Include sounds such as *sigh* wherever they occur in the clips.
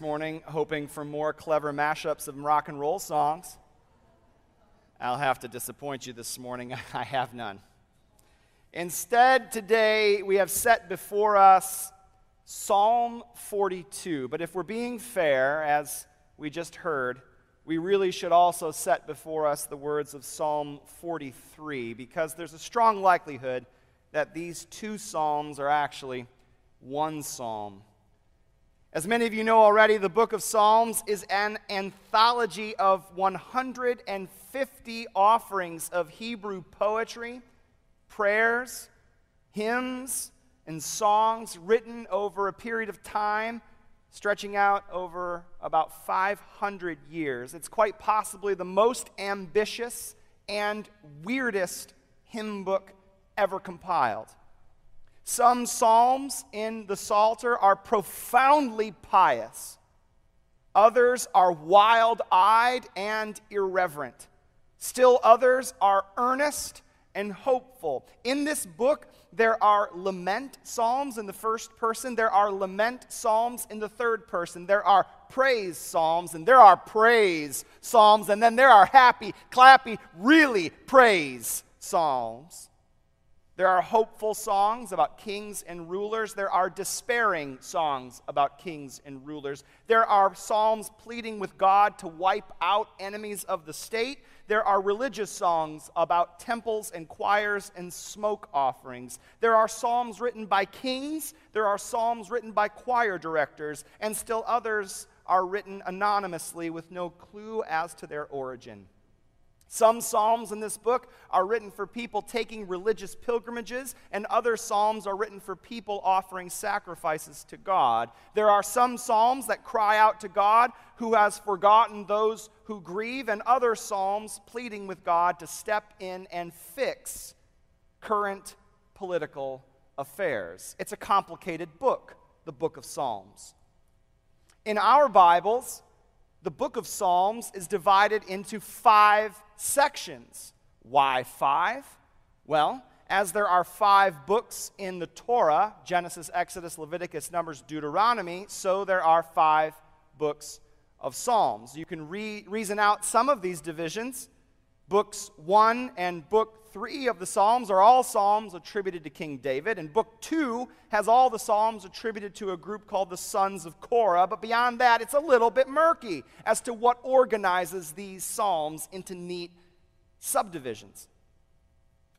morning hoping for more clever mashups of rock and roll songs. I'll have to disappoint you this morning. *laughs* I have none. Instead, today we have set before us Psalm 42. But if we're being fair, as we just heard, we really should also set before us the words of Psalm 43 because there's a strong likelihood that these two Psalms are actually one Psalm. As many of you know already, the book of Psalms is an anthology of 150 offerings of Hebrew poetry, prayers, hymns, and songs written over a period of time stretching out over about 500 years. It's quite possibly the most ambitious and weirdest hymn book ever compiled. Some psalms in the Psalter are profoundly pious, others are wild eyed and irreverent. Still others are earnest and hopeful. In this book, there are lament psalms in the first person, there are lament psalms in the third person, there are praise psalms, and there are praise psalms, and then there are happy, clappy, really praise psalms. There are hopeful songs about kings and rulers. There are despairing songs about kings and rulers. There are psalms pleading with God to wipe out enemies of the state. There are religious songs about temples and choirs and smoke offerings. There are psalms written by kings. There are psalms written by choir directors. And still others are written anonymously with no clue as to their origin. Some Psalms in this book are written for people taking religious pilgrimages, and other Psalms are written for people offering sacrifices to God. There are some Psalms that cry out to God who has forgotten those who grieve, and other Psalms pleading with God to step in and fix current political affairs. It's a complicated book, the book of Psalms. In our Bibles, the book of Psalms is divided into five sections. Why five? Well, as there are five books in the Torah Genesis, Exodus, Leviticus, Numbers, Deuteronomy so there are five books of Psalms. You can re- reason out some of these divisions. Books 1 and book 3 of the Psalms are all Psalms attributed to King David, and Book 2 has all the Psalms attributed to a group called the Sons of Korah. But beyond that, it's a little bit murky as to what organizes these Psalms into neat subdivisions.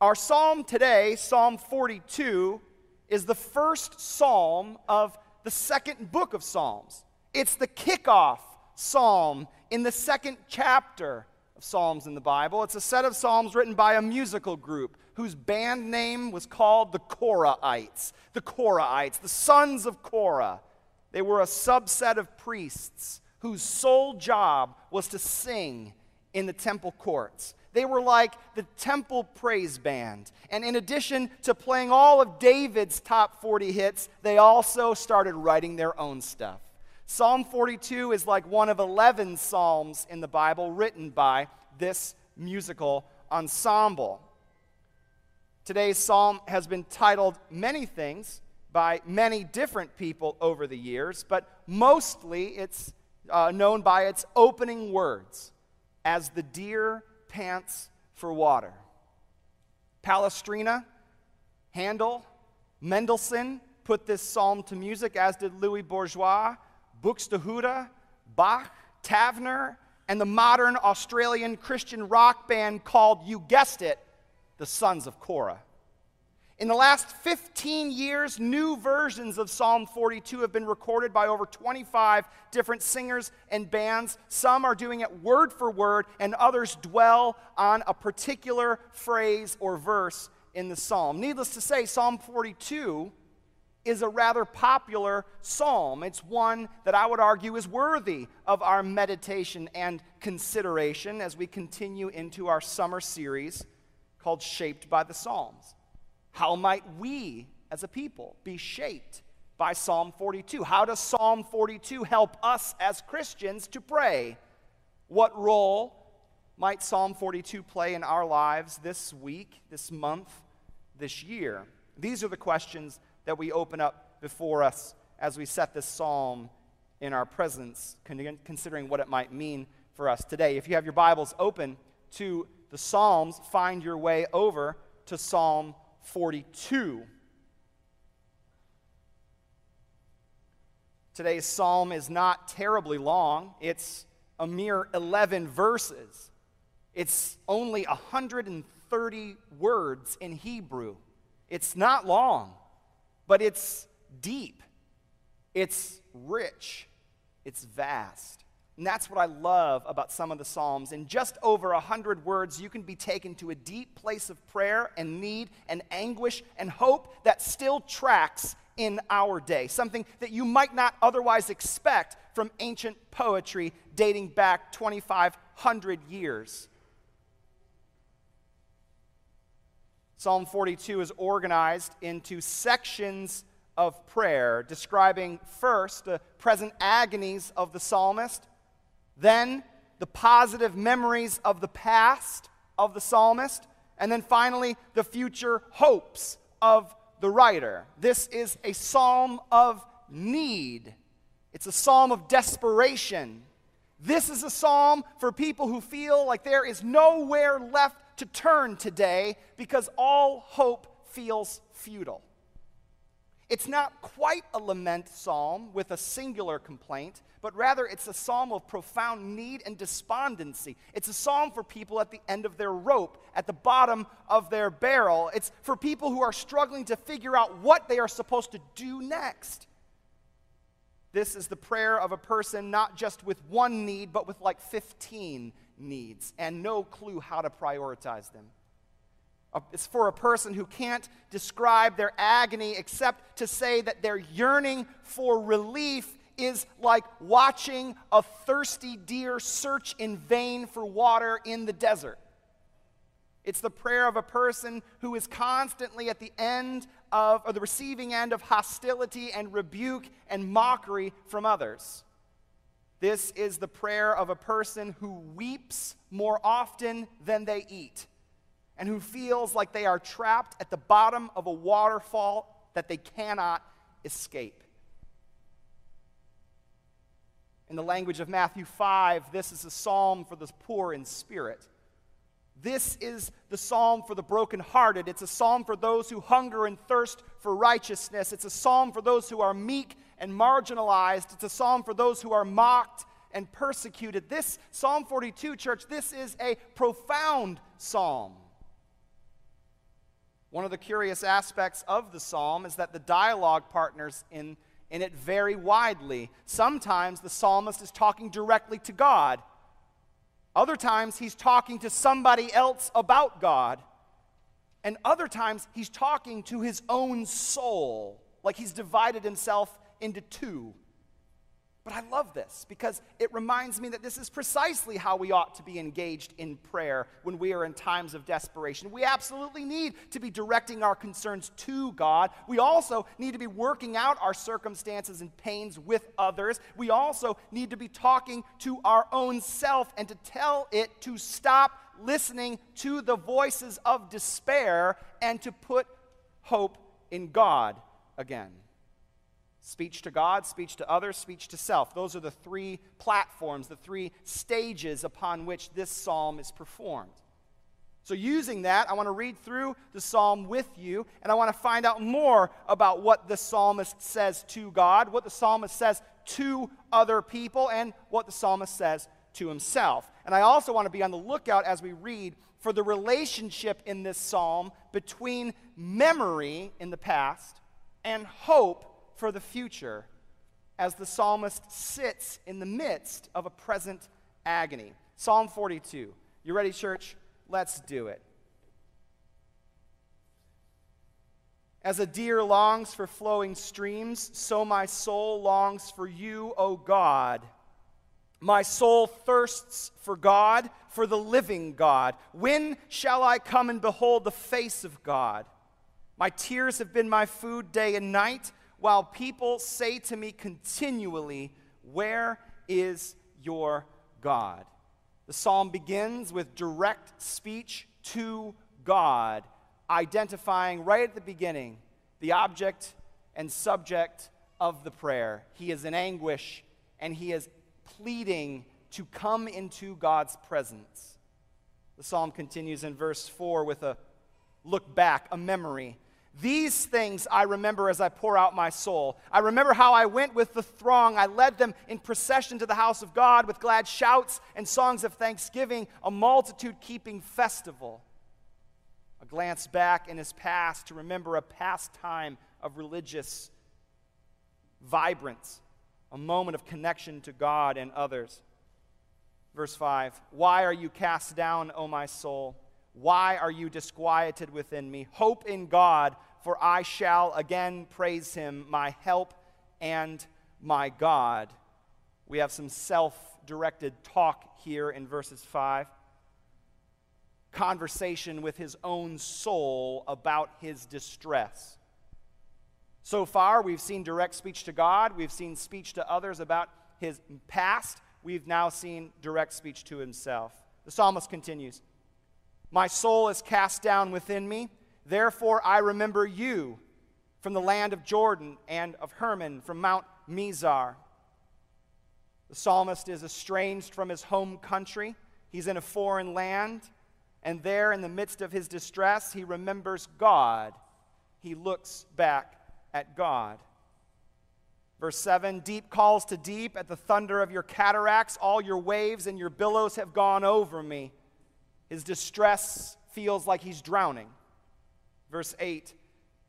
Our Psalm today, Psalm 42, is the first Psalm of the second book of Psalms. It's the kickoff Psalm in the second chapter of Psalms in the Bible. It's a set of Psalms written by a musical group whose band name was called the Korahites. The Korahites, the sons of Korah. They were a subset of priests whose sole job was to sing in the temple courts. They were like the temple praise band. And in addition to playing all of David's top 40 hits, they also started writing their own stuff. Psalm 42 is like one of 11 psalms in the Bible written by this musical ensemble. Today's psalm has been titled many things by many different people over the years, but mostly it's uh, known by its opening words as the deer pants for water. Palestrina, Handel, Mendelssohn put this psalm to music, as did Louis Bourgeois. Buxtehude, Bach, Tavener, and the modern Australian Christian rock band called, you guessed it, the Sons of Korah. In the last 15 years, new versions of Psalm 42 have been recorded by over 25 different singers and bands. Some are doing it word for word, and others dwell on a particular phrase or verse in the psalm. Needless to say, Psalm 42 is a rather popular psalm. It's one that I would argue is worthy of our meditation and consideration as we continue into our summer series called Shaped by the Psalms. How might we as a people be shaped by Psalm 42? How does Psalm 42 help us as Christians to pray? What role might Psalm 42 play in our lives this week, this month, this year? These are the questions that we open up before us as we set this psalm in our presence, considering what it might mean for us today. If you have your Bibles open to the Psalms, find your way over to Psalm 42. Today's psalm is not terribly long, it's a mere 11 verses. It's only 130 words in Hebrew. It's not long, but it's deep, it's rich, it's vast. And that's what I love about some of the Psalms. In just over a hundred words, you can be taken to a deep place of prayer and need and anguish and hope that still tracks in our day, something that you might not otherwise expect from ancient poetry dating back 2,500 years. Psalm 42 is organized into sections of prayer, describing first the present agonies of the psalmist, then the positive memories of the past of the psalmist, and then finally the future hopes of the writer. This is a psalm of need, it's a psalm of desperation. This is a psalm for people who feel like there is nowhere left to turn today because all hope feels futile. It's not quite a lament psalm with a singular complaint, but rather it's a psalm of profound need and despondency. It's a psalm for people at the end of their rope, at the bottom of their barrel. It's for people who are struggling to figure out what they are supposed to do next. This is the prayer of a person not just with one need, but with like 15 needs and no clue how to prioritize them. It's for a person who can't describe their agony except to say that their yearning for relief is like watching a thirsty deer search in vain for water in the desert. It's the prayer of a person who is constantly at the end of, or the receiving end of hostility and rebuke and mockery from others. This is the prayer of a person who weeps more often than they eat and who feels like they are trapped at the bottom of a waterfall that they cannot escape. In the language of Matthew 5, this is a psalm for the poor in spirit. This is the psalm for the brokenhearted. It's a psalm for those who hunger and thirst for righteousness. It's a psalm for those who are meek and marginalized. It's a psalm for those who are mocked and persecuted. This Psalm 42, church, this is a profound psalm. One of the curious aspects of the psalm is that the dialogue partners in, in it vary widely. Sometimes the psalmist is talking directly to God, other times he's talking to somebody else about God, and other times he's talking to his own soul, like he's divided himself into two. But I love this because it reminds me that this is precisely how we ought to be engaged in prayer when we are in times of desperation. We absolutely need to be directing our concerns to God. We also need to be working out our circumstances and pains with others. We also need to be talking to our own self and to tell it to stop listening to the voices of despair and to put hope in God again. Speech to God, speech to others, speech to self. Those are the three platforms, the three stages upon which this psalm is performed. So, using that, I want to read through the psalm with you, and I want to find out more about what the psalmist says to God, what the psalmist says to other people, and what the psalmist says to himself. And I also want to be on the lookout as we read for the relationship in this psalm between memory in the past and hope for the future as the psalmist sits in the midst of a present agony. Psalm 42. You ready, church? Let's do it. As a deer longs for flowing streams, so my soul longs for you, O God. My soul thirsts for God, for the living God. When shall I come and behold the face of God? My tears have been my food day and night while people say to me continually, Where is your God? The psalm begins with direct speech to God, identifying right at the beginning the object and subject of the prayer. He is in anguish and he is pleading to come into God's presence. The psalm continues in verse 4 with a look back, a memory. These things I remember as I pour out my soul. I remember how I went with the throng. I led them in procession to the house of God with glad shouts and songs of thanksgiving, a multitude keeping festival. A glance back in his past to remember a past time of religious vibrance, a moment of connection to God and others. Verse 5 Why are you cast down, O my soul? Why are you disquieted within me? Hope in God, for I shall again praise him, my help and my God. We have some self directed talk here in verses 5. Conversation with his own soul about his distress. So far, we've seen direct speech to God, we've seen speech to others about his past, we've now seen direct speech to himself. The psalmist continues My soul is cast down within me, therefore I remember you from the land of Jordan and of Hermon, from Mount Mizar. The psalmist is estranged from his home country, he's in a foreign land, and there in the midst of his distress, he remembers God. He looks back at God. Verse 7 Deep calls to deep at the thunder of your cataracts. All your waves and your billows have gone over me. His distress feels like he's drowning. Verse 8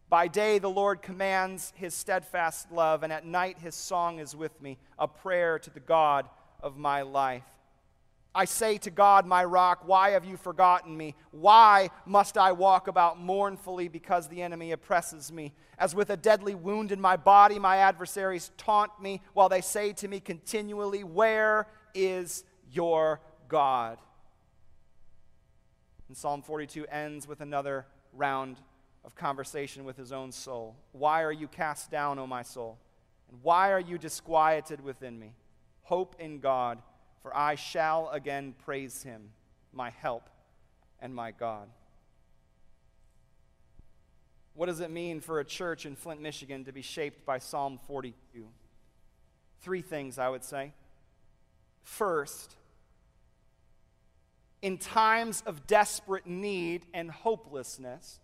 By day the Lord commands his steadfast love, and at night his song is with me, a prayer to the God of my life. I say to God, my rock, why have you forgotten me? Why must I walk about mournfully because the enemy oppresses me? As with a deadly wound in my body, my adversaries taunt me while they say to me continually, Where is your God? And Psalm 42 ends with another round of conversation with his own soul. Why are you cast down, O my soul? And why are you disquieted within me? Hope in God for I shall again praise him, my help and my God. What does it mean for a church in Flint, Michigan to be shaped by Psalm 42? Three things, I would say. First, in times of desperate need and hopelessness,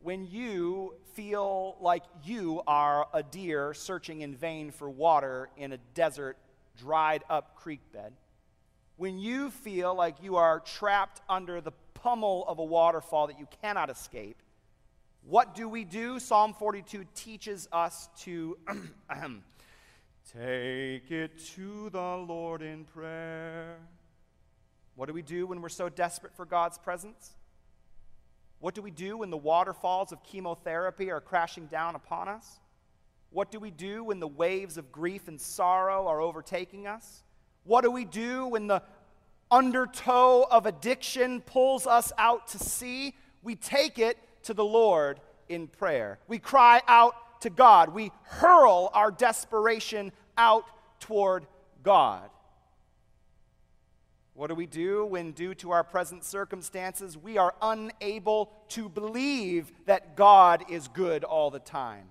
when you feel like you are a deer searching in vain for water in a desert dried up creek bed, when you feel like you are trapped under the pummel of a waterfall that you cannot escape, what do we do? Psalm 42 teaches us to *clears throat* take it to the Lord in prayer. What do we do when we're so desperate for God's presence? What do we do when the waterfalls of chemotherapy are crashing down upon us? What do we do when the waves of grief and sorrow are overtaking us? What do we do when the undertow of addiction pulls us out to sea? We take it to the Lord in prayer. We cry out to God. We hurl our desperation out toward God. What do we do when, due to our present circumstances, we are unable to believe that God is good all the time?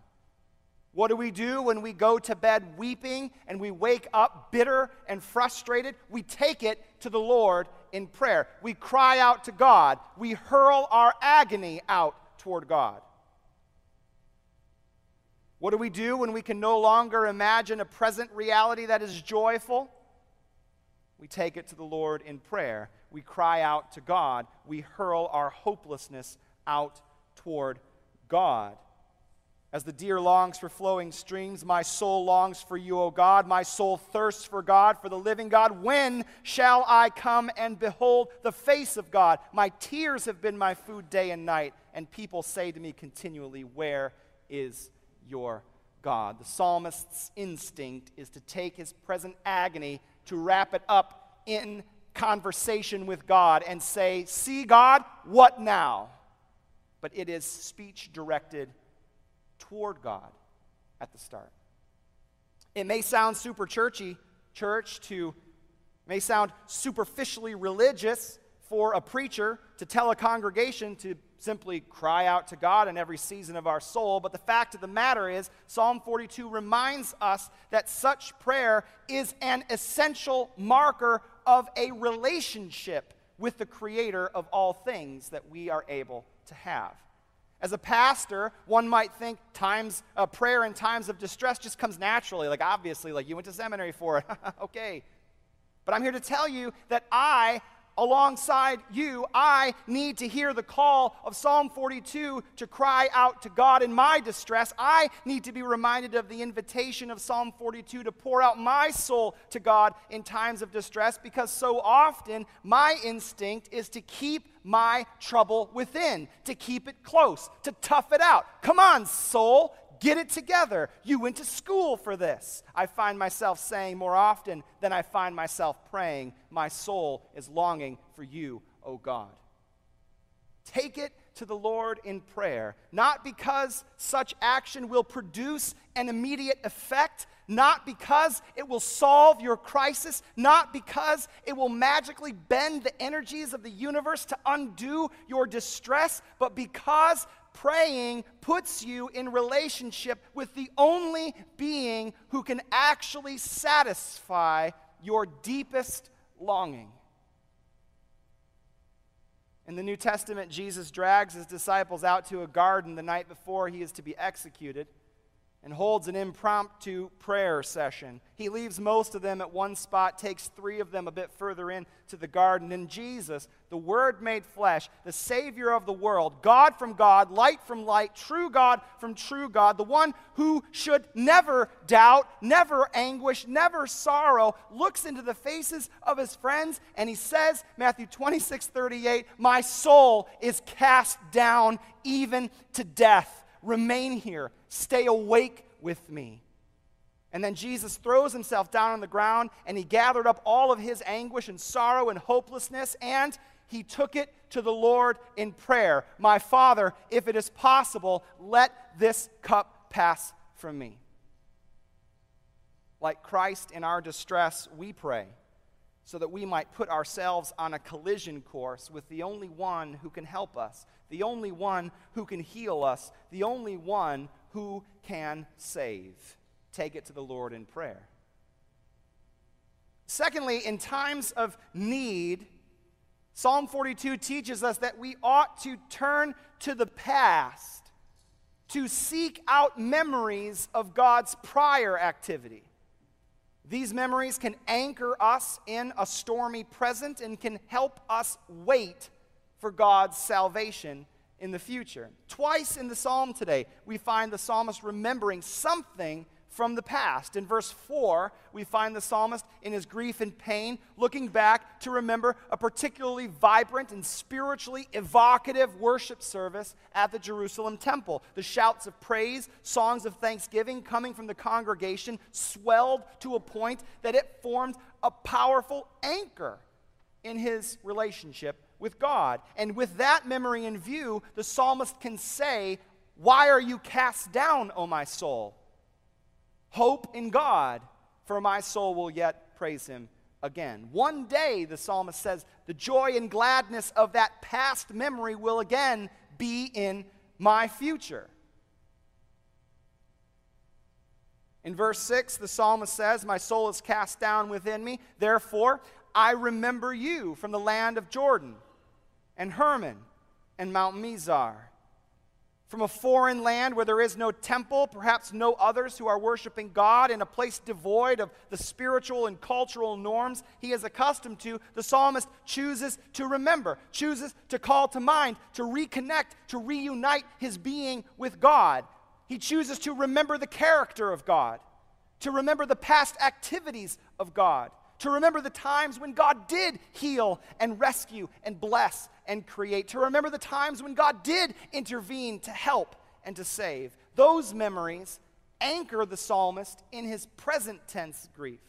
What do we do when we go to bed weeping and we wake up bitter and frustrated? We take it to the Lord in prayer. We cry out to God. We hurl our agony out toward God. What do we do when we can no longer imagine a present reality that is joyful? We take it to the Lord in prayer. We cry out to God. We hurl our hopelessness out toward God. As the deer longs for flowing streams, my soul longs for you, O God. My soul thirsts for God, for the living God. When shall I come and behold the face of God? My tears have been my food day and night, and people say to me continually, Where is your God? The psalmist's instinct is to take his present agony, to wrap it up in conversation with God, and say, See, God, what now? But it is speech directed toward God at the start. It may sound super churchy, church, to may sound superficially religious for a preacher to tell a congregation to simply cry out to God in every season of our soul, but the fact of the matter is, Psalm 42 reminds us that such prayer is an essential marker of a relationship with the Creator of all things that we are able to have. As a pastor, one might think times uh, prayer in times of distress just comes naturally. Like obviously, like you went to seminary for it. *laughs* okay. But I'm here to tell you that I alongside you, I need to hear the call of Psalm 42 to cry out to God in my distress. I need to be reminded of the invitation of Psalm 42 to pour out my soul to God in times of distress because so often my instinct is to keep my trouble within, to keep it close, to tough it out. Come on, soul, Get it together. You went to school for this. I find myself saying more often than I find myself praying, My soul is longing for you, O God. Take it to the Lord in prayer, not because such action will produce an immediate effect, not because it will solve your crisis, not because it will magically bend the energies of the universe to undo your distress, but because praying puts you in relationship with the only being who can actually satisfy your deepest longing. In the New Testament, Jesus drags his disciples out to a garden the night before he is to be executed and holds an impromptu prayer session. He leaves most of them at one spot, takes three of them a bit further in to the garden. And Jesus, the Word made flesh, the Savior of the world, God from God, light from light, true God from true God, the one who should never doubt, never anguish, never sorrow, looks into the faces of his friends and he says, Matthew 26 38, My soul is cast down even to death. Remain here Stay awake with me. And then Jesus throws himself down on the ground and he gathered up all of his anguish and sorrow and hopelessness and he took it to the Lord in prayer. My Father, if it is possible, let this cup pass from me. Like Christ in our distress, we pray so that we might put ourselves on a collision course with the only one who can help us, the only one who can heal us, the only one who can save. Take it to the Lord in prayer. Secondly, in times of need, Psalm 42 teaches us that we ought to turn to the past to seek out memories of God's prior activity. These memories can anchor us in a stormy present and can help us wait for God's salvation in the future. Twice in the psalm today, we find the psalmist remembering something from the past. In verse 4, we find the psalmist in his grief and pain looking back to remember a particularly vibrant and spiritually evocative worship service at the Jerusalem temple. The shouts of praise, songs of thanksgiving coming from the congregation swelled to a point that it formed a powerful anchor in his relationship with God. And with that memory in view, the psalmist can say, Why are you cast down, O my soul? Hope in God, for my soul will yet praise him again. One day, the psalmist says, the joy and gladness of that past memory will again be in my future. In verse 6, the psalmist says, My soul is cast down within me. Therefore, I remember you from the land of Jordan and Hermon and Mount Mizar. From a foreign land where there is no temple, perhaps no others who are worshiping God, in a place devoid of the spiritual and cultural norms he is accustomed to, the psalmist chooses to remember, chooses to call to mind, to reconnect, to reunite his being with God. He chooses to remember the character of God, to remember the past activities of God to remember the times when God did heal and rescue and bless and create, to remember the times when God did intervene to help and to save. Those memories anchor the psalmist in his present tense grief.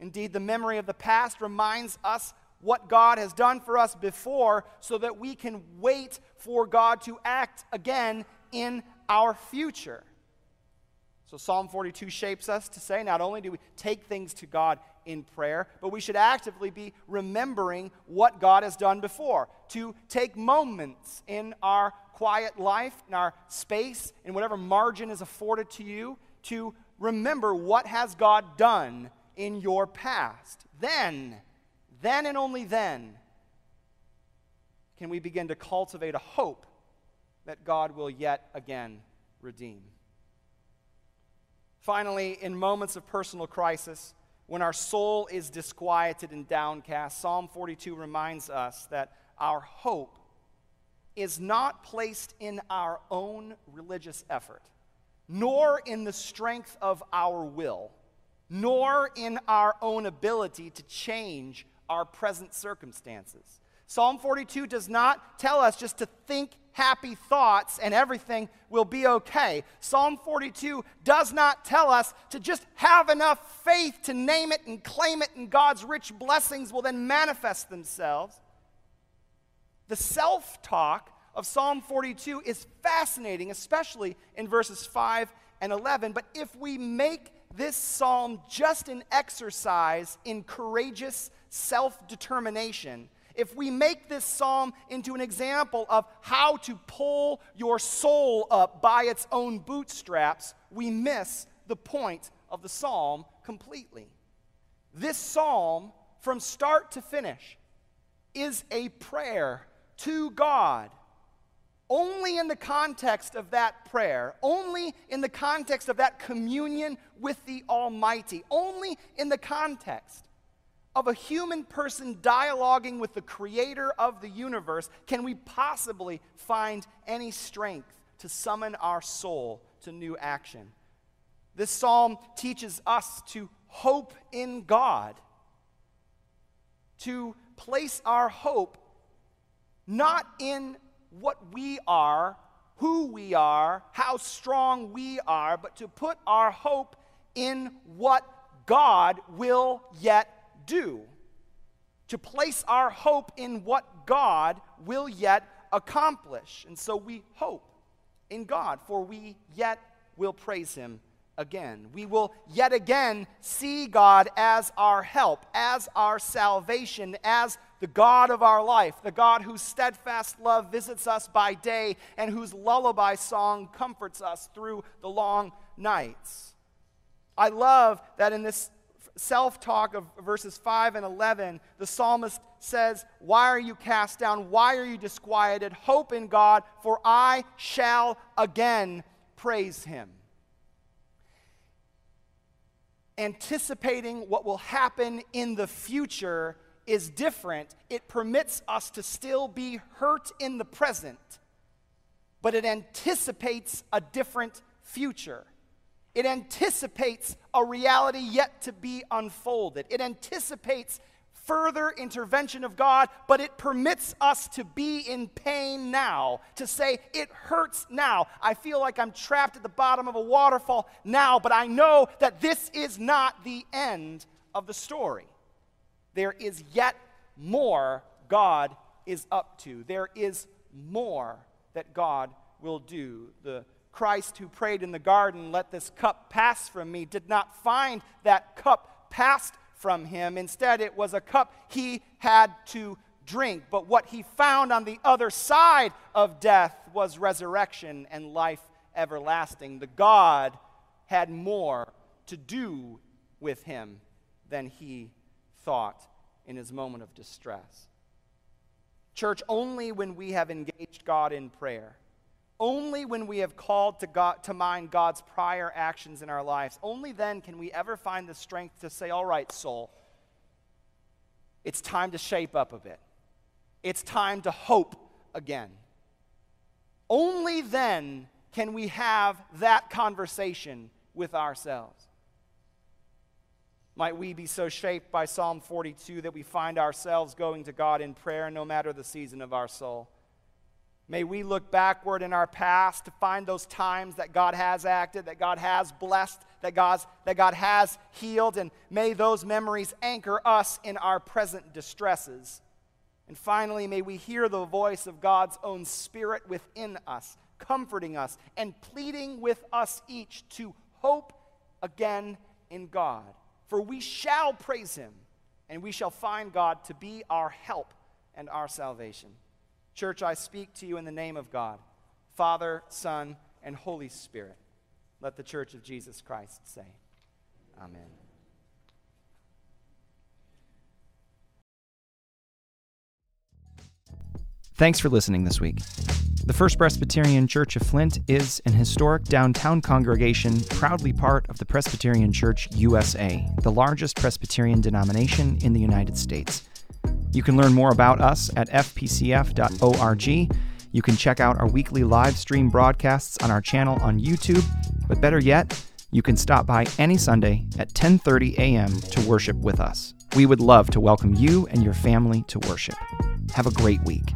Indeed, the memory of the past reminds us what God has done for us before so that we can wait for God to act again in our future. So, Psalm 42 shapes us to say not only do we take things to God in prayer, but we should actively be remembering what God has done before. To take moments in our quiet life, in our space, in whatever margin is afforded to you, to remember what has God done in your past. Then, then and only then, can we begin to cultivate a hope that God will yet again redeem. Finally, in moments of personal crisis, when our soul is disquieted and downcast, Psalm 42 reminds us that our hope is not placed in our own religious effort, nor in the strength of our will, nor in our own ability to change our present circumstances. Psalm 42 does not tell us just to think happy thoughts and everything will be okay. Psalm 42 does not tell us to just have enough faith to name it and claim it, and God's rich blessings will then manifest themselves. The self talk of Psalm 42 is fascinating, especially in verses 5 and 11. But if we make this psalm just an exercise in courageous self determination, if we make this psalm into an example of how to pull your soul up by its own bootstraps, we miss the point of the psalm completely. This psalm, from start to finish, is a prayer to God. Only in the context of that prayer, only in the context of that communion with the Almighty, only in the context of a human person dialoguing with the creator of the universe can we possibly find any strength to summon our soul to new action. This psalm teaches us to hope in God, to place our hope not in what we are, who we are, how strong we are, but to put our hope in what God will yet do, to place our hope in what God will yet accomplish. And so we hope in God, for we yet will praise Him again. We will yet again see God as our help, as our salvation, as the God of our life, the God whose steadfast love visits us by day and whose lullaby song comforts us through the long nights. I love that in this self talk of verses 5 and 11, the psalmist says, Why are you cast down? Why are you disquieted? Hope in God, for I shall again praise him. Anticipating what will happen in the future is different. It permits us to still be hurt in the present, but it anticipates a different future. It anticipates a reality yet to be unfolded. It anticipates further intervention of God, but it permits us to be in pain now, to say, it hurts now. I feel like I'm trapped at the bottom of a waterfall now, but I know that this is not the end of the story. There is yet more God is up to, there is more that God will do. The Christ who prayed in the garden, Let this cup pass from me, did not find that cup passed from him. Instead, it was a cup he had to drink. But what he found on the other side of death was resurrection and life everlasting. The God had more to do with him than he thought in his moment of distress. Church, only when we have engaged God in prayer only when we have called to, God, to mind God's prior actions in our lives, only then can we ever find the strength to say, All right, soul, it's time to shape up a bit. It's time to hope again. Only then can we have that conversation with ourselves. Might we be so shaped by Psalm 42 that we find ourselves going to God in prayer no matter the season of our soul? May we look backward in our past to find those times that God has acted, that God has blessed, that, God's, that God has healed, and may those memories anchor us in our present distresses. And finally, may we hear the voice of God's own Spirit within us, comforting us and pleading with us each to hope again in God. for we shall praise him, and we shall find God to be our help and our salvation. Church, I speak to you in the name of God, Father, Son, and Holy Spirit. Let the church of Jesus Christ say, Amen. Thanks for listening this week. The First Presbyterian Church of Flint is an historic downtown congregation proudly part of the Presbyterian Church USA, the largest Presbyterian denomination in the United States. You can learn more about us at fpcf.org. You can check out our weekly live stream broadcasts on our channel on YouTube, but better yet, you can stop by any Sunday at 10:30 a.m. to worship with us. We would love to welcome you and your family to worship. Have a great week.